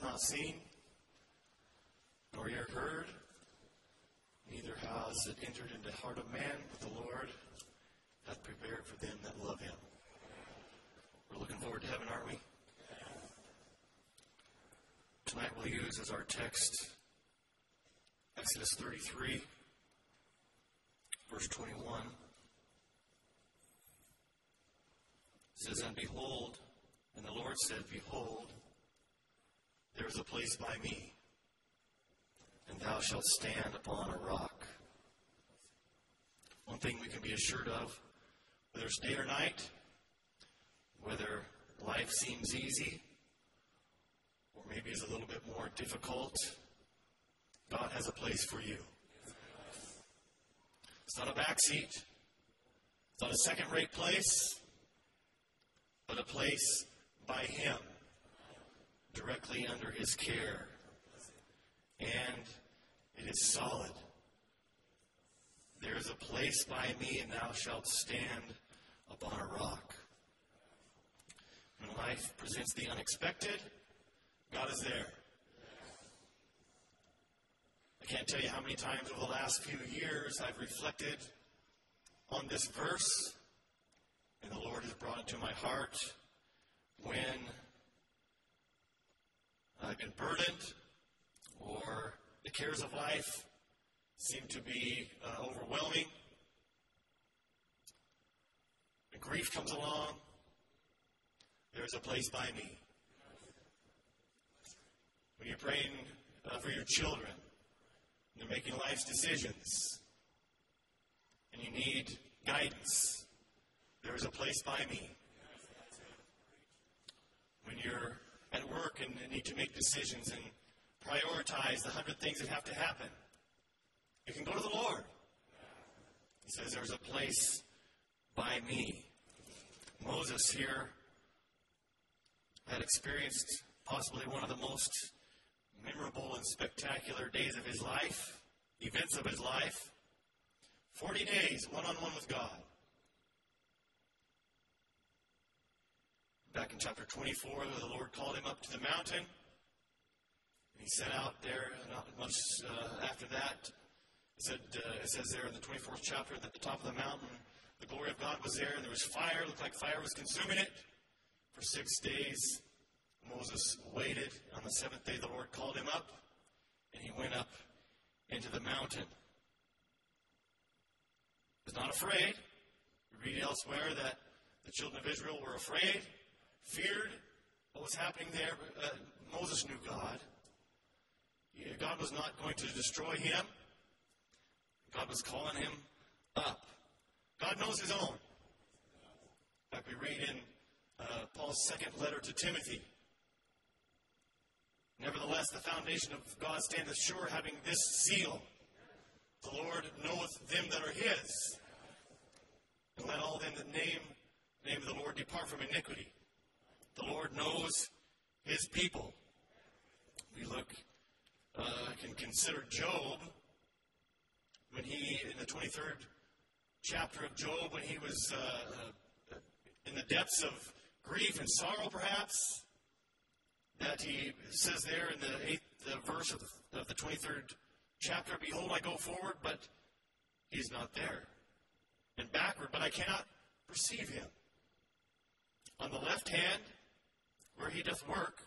hath not seen, nor ear heard, neither has it entered into the heart of man, but the Lord hath prepared for them that love him. We're looking forward to heaven, aren't we? Tonight we'll use as our text Exodus 33, verse 21. It says, And behold, and the Lord said, Behold, there is a place by me, and thou shalt stand upon a rock. One thing we can be assured of, whether it's day or night, whether life seems easy, or maybe is a little bit more difficult, God has a place for you. It's not a backseat. It's not a second rate place, but a place by Him, directly under His care. And it is solid. There is a place by me, and thou shalt stand upon a rock. When life presents the unexpected, God is there. I can't tell you how many times over the last few years I've reflected on this verse, and the Lord has brought it to my heart when I've been burdened or the cares of life seem to be uh, overwhelming. And grief comes along. There's a place by me. When you're praying uh, for your children, they're making life's decisions, and you need guidance, there is a place by me when you're work and need to make decisions and prioritize the hundred things that have to happen. You can go to the Lord. He says, There's a place by me. Moses here had experienced possibly one of the most memorable and spectacular days of his life, events of his life. 40 days one on one with God. Back in chapter 24, the Lord called him up to the mountain. And he set out there, not much uh, after that. It, said, uh, it says there in the 24th chapter that at the top of the mountain, the glory of God was there, and there was fire. It looked like fire was consuming it. For six days, Moses waited. On the seventh day, the Lord called him up, and he went up into the mountain. He was not afraid. We read elsewhere that the children of Israel were afraid feared what was happening there. Uh, Moses knew God. God was not going to destroy him. God was calling him up. God knows his own. Like we read in uh, Paul's second letter to Timothy. Nevertheless, the foundation of God standeth sure, having this seal. The Lord knoweth them that are his. And let all them that name the name of the Lord depart from iniquity. The Lord knows his people. We look, uh, can consider Job when he, in the 23rd chapter of Job, when he was uh, uh, in the depths of grief and sorrow, perhaps, that he says there in the eighth verse of the, of the 23rd chapter, Behold, I go forward, but he's not there. And backward, but I cannot perceive him. On the left hand, where he doth work,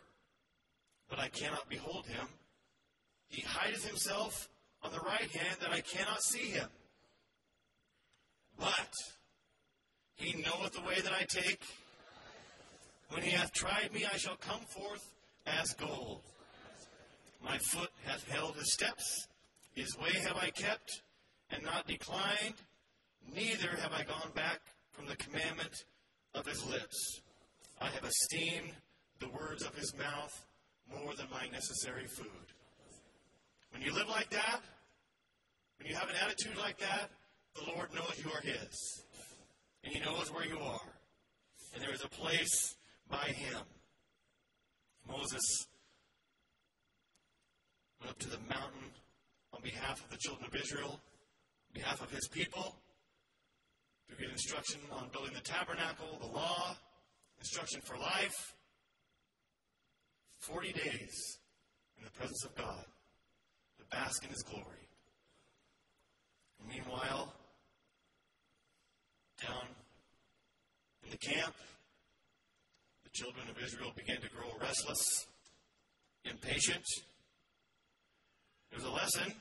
but I cannot behold him. He hideth himself on the right hand that I cannot see him. But he knoweth the way that I take. When he hath tried me, I shall come forth as gold. My foot hath held his steps. His way have I kept, and not declined. Neither have I gone back from the commandment of his lips. I have esteemed the words of his mouth more than my necessary food. When you live like that, when you have an attitude like that, the Lord knows you are his. And he knows where you are. And there is a place by him. Moses went up to the mountain on behalf of the children of Israel, on behalf of his people, to get instruction on building the tabernacle, the law, instruction for life. 40 days in the presence of God, to bask in His glory. And meanwhile, down in the camp, the children of Israel began to grow restless, impatient. There's a lesson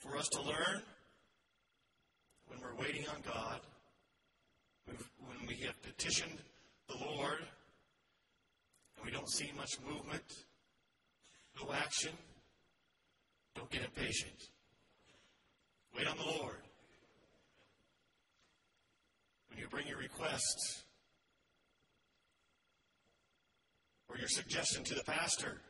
for us to learn when we're waiting on God, when we have petitioned the Lord don't see much movement, no action, don't get impatient. Wait on the Lord. When you bring your request or your suggestion to the pastor,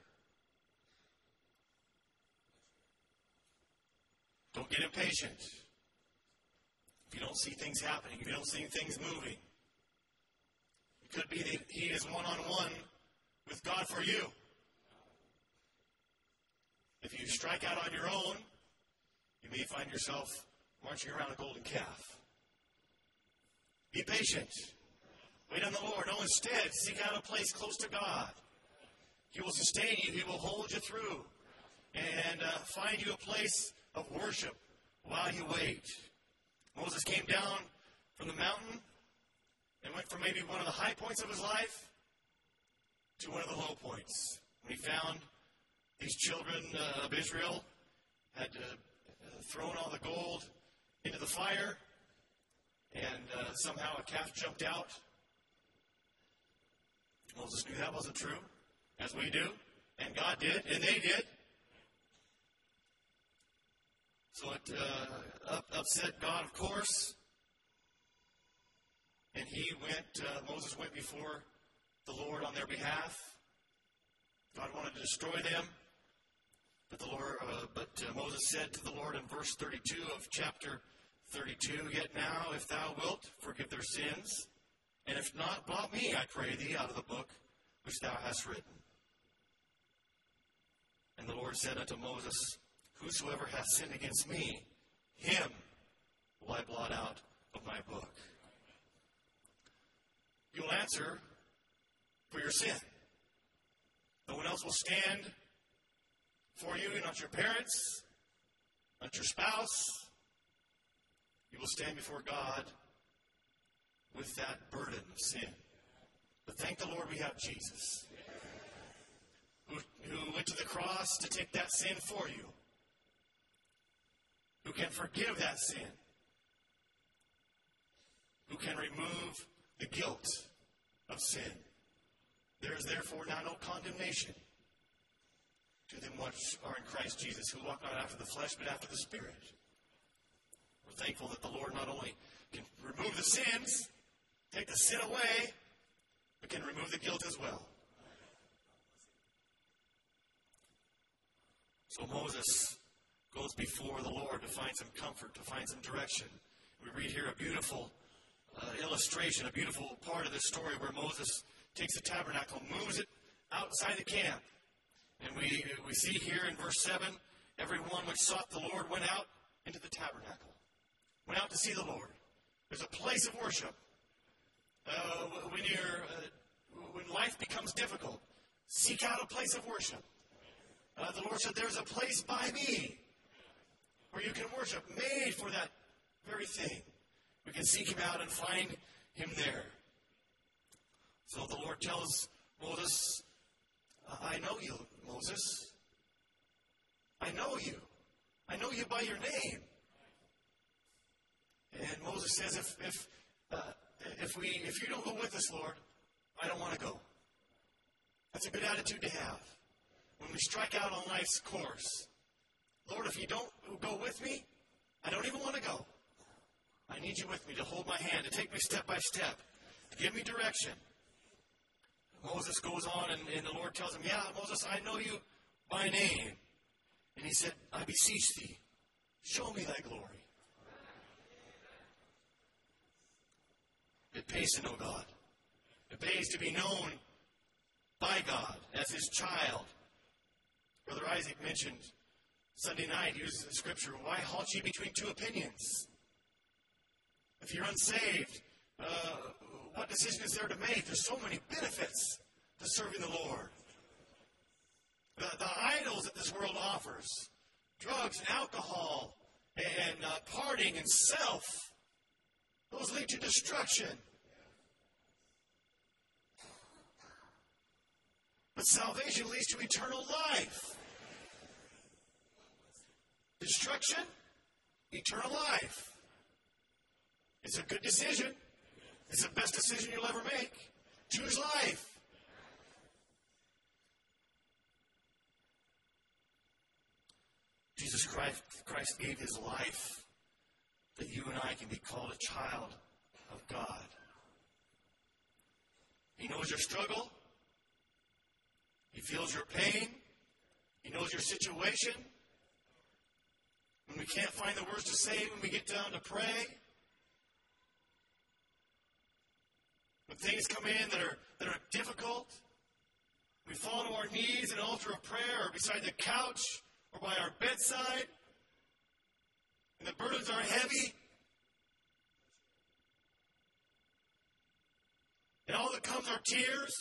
don't get impatient. If you don't see things happening, if you don't see things moving, it could be that he is one on one with God for you. If you strike out on your own, you may find yourself marching around a golden calf. Be patient. Wait on the Lord. No, instead, seek out a place close to God. He will sustain you, He will hold you through, and uh, find you a place of worship while you wait. Moses came down from the mountain and went from maybe one of the high points of his life to one of the low points. He found these children uh, of Israel had uh, thrown all the gold into the fire, and uh, somehow a calf jumped out. Moses knew that wasn't true, as we do, and God did, and they did. So it uh, up, upset God, of course. And he went, uh, Moses went before the Lord on their behalf. God wanted to destroy them. But the Lord, uh, but uh, Moses said to the Lord in verse 32 of chapter 32, Yet now, if thou wilt, forgive their sins, and if not, blot me, I pray thee, out of the book which thou hast written. And the Lord said unto Moses, Whosoever hath sinned against me, him will I blot out of my book. You'll answer for your sin. No one else will stand for you, not your parents, not your spouse. You will stand before God with that burden of sin. But thank the Lord we have Jesus, who, who went to the cross to take that sin for you who can forgive that sin, who can remove the guilt of sin. There is therefore now no condemnation to them which are in Christ Jesus, who walk not after the flesh, but after the Spirit. We're thankful that the Lord not only can remove the sins, take the sin away, but can remove the guilt as well. So Moses goes before the Lord to find some comfort, to find some direction. We read here a beautiful uh, illustration, a beautiful part of this story where Moses takes the tabernacle, moves it outside the camp. And we, we see here in verse 7 everyone which sought the Lord went out into the tabernacle, went out to see the Lord. There's a place of worship. Uh, when, uh, when life becomes difficult, seek out a place of worship. Uh, the Lord said, There's a place by me where you can worship, made for that very thing. We can seek him out and find him there. So the Lord tells Moses, I know you, Moses. I know you. I know you by your name. And Moses says, if, if, uh, if, we, if you don't go with us, Lord, I don't want to go. That's a good attitude to have. When we strike out on life's course, Lord, if you don't go with me, I don't even want to go. I need you with me to hold my hand, to take me step by step, to give me direction. Moses goes on, and, and the Lord tells him, Yeah, Moses, I know you by name. And he said, I beseech thee, show me thy glory. It pays to know God. It pays to be known by God as his child. Brother Isaac mentioned Sunday night, uses the scripture, why halt ye between two opinions? If you're unsaved, uh, what decision is there to make? There's so many benefits to serving the Lord. The, the idols that this world offers drugs and alcohol and uh, partying and self. Those lead to destruction. But salvation leads to eternal life. Destruction, eternal life. It's a good decision. It's the best decision you'll ever make. Choose life. Jesus Christ, Christ gave his life that you and I can be called a child of God. He knows your struggle. He feels your pain. He knows your situation. When we can't find the words to say, when we get down to pray, when things come in that are, that are difficult, we fall to our knees in an altar of prayer or beside the couch or by our bedside, and the burdens are heavy. And all that comes are tears.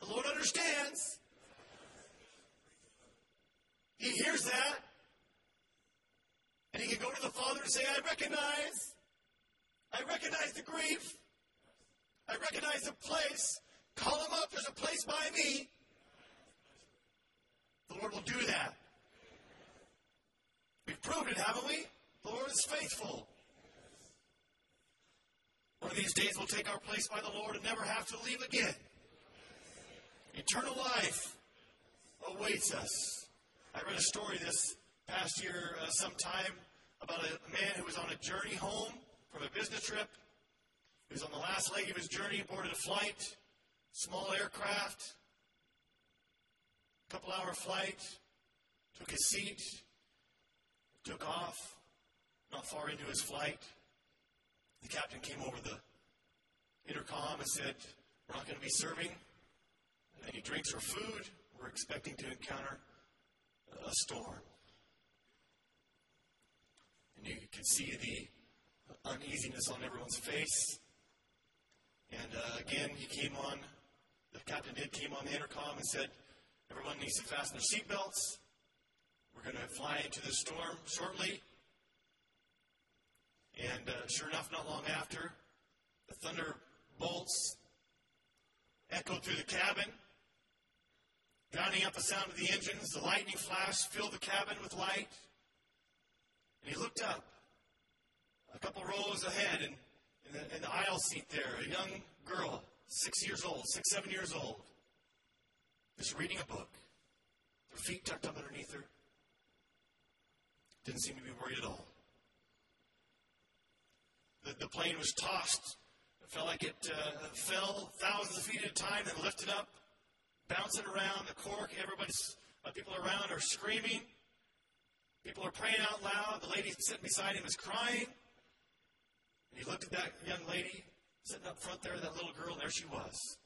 The Lord understands. He hears that. And he can go to the Father and say, I recognize. I recognize the grief. I recognize the place. Call him up. There's a place by me. The Lord will do that. We've proved it, haven't we? The Lord is faithful. One of these days we'll take our place by the Lord and never have to leave again. Eternal life awaits us. I read a story this past year uh, sometime about a man who was on a journey home from a business trip. He was on the last leg of his journey, boarded a flight, small aircraft, couple hour flight, took his seat, took off, not far into his flight. The captain came over the intercom and said, We're not going to be serving any drinks or food. We're expecting to encounter a storm. And you can see the uneasiness on everyone's face. And uh, again, he came on, the captain did came on the intercom and said, Everyone needs to fasten their seatbelts. We're going to fly into the storm shortly. And uh, sure enough, not long after, the thunderbolts echoed through the cabin, drowning out the sound of the engines. The lightning flash filled the cabin with light. And he looked up, a couple rows ahead, and in the, in the aisle seat there, a young girl, six years old, six, seven years old, just reading a book, her feet tucked up underneath her. Didn't seem to be worried at all. The, the plane was tossed. It felt like it uh, fell thousands of feet at a time, then lifted up, bouncing around the cork. Everybody's, uh, people around are screaming. People are praying out loud. The lady sitting beside him is crying. And he looked at that young lady sitting up front there, that little girl, and there she was.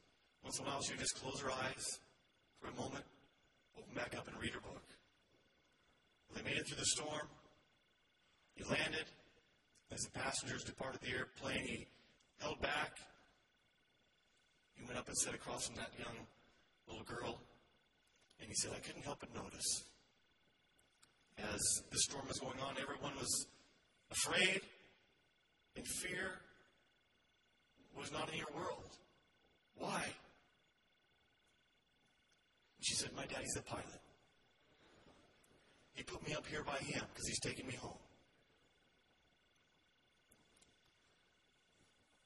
Once in a while, she would just close her eyes for a moment, open back up and read her book. They made it through the storm. He landed. As the passengers departed the airplane, he held back. He went up and sat across from that young little girl. And he said, I couldn't help but notice. As the storm was going on, everyone was afraid and fear was not in your world. Why? She said, My daddy's a pilot. He put me up here by him because he's taking me home.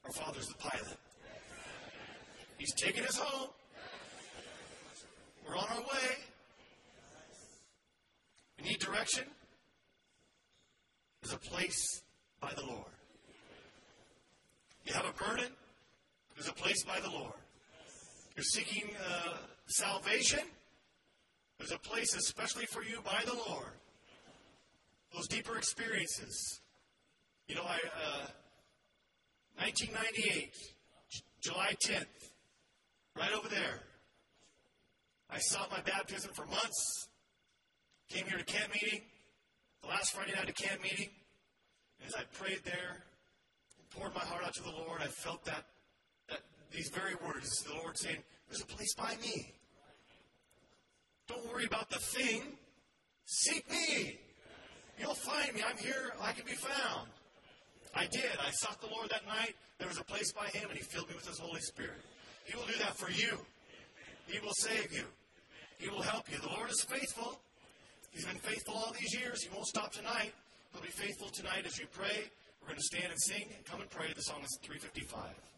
Our father's the pilot. He's taking us home. We're on our way. We need direction. There's a place by the Lord. You have a burden. There's a place by the Lord. You're seeking uh, salvation. There's a place especially for you by the Lord. Those deeper experiences. You know, I, uh, 1998, J- July 10th, right over there. I sought my baptism for months. Came here to camp meeting, the last Friday night of camp meeting. As I prayed there poured my heart out to the Lord, I felt that, that these very words, the Lord saying, There's a place by me. Don't worry about the thing. Seek me. You'll find me. I'm here. I can be found. I did. I sought the Lord that night. There was a place by Him, and He filled me with His Holy Spirit. He will do that for you. He will save you. He will help you. The Lord is faithful. He's been faithful all these years. He won't stop tonight. He'll be faithful tonight as you pray. We're going to stand and sing. And come and pray. The song is 355.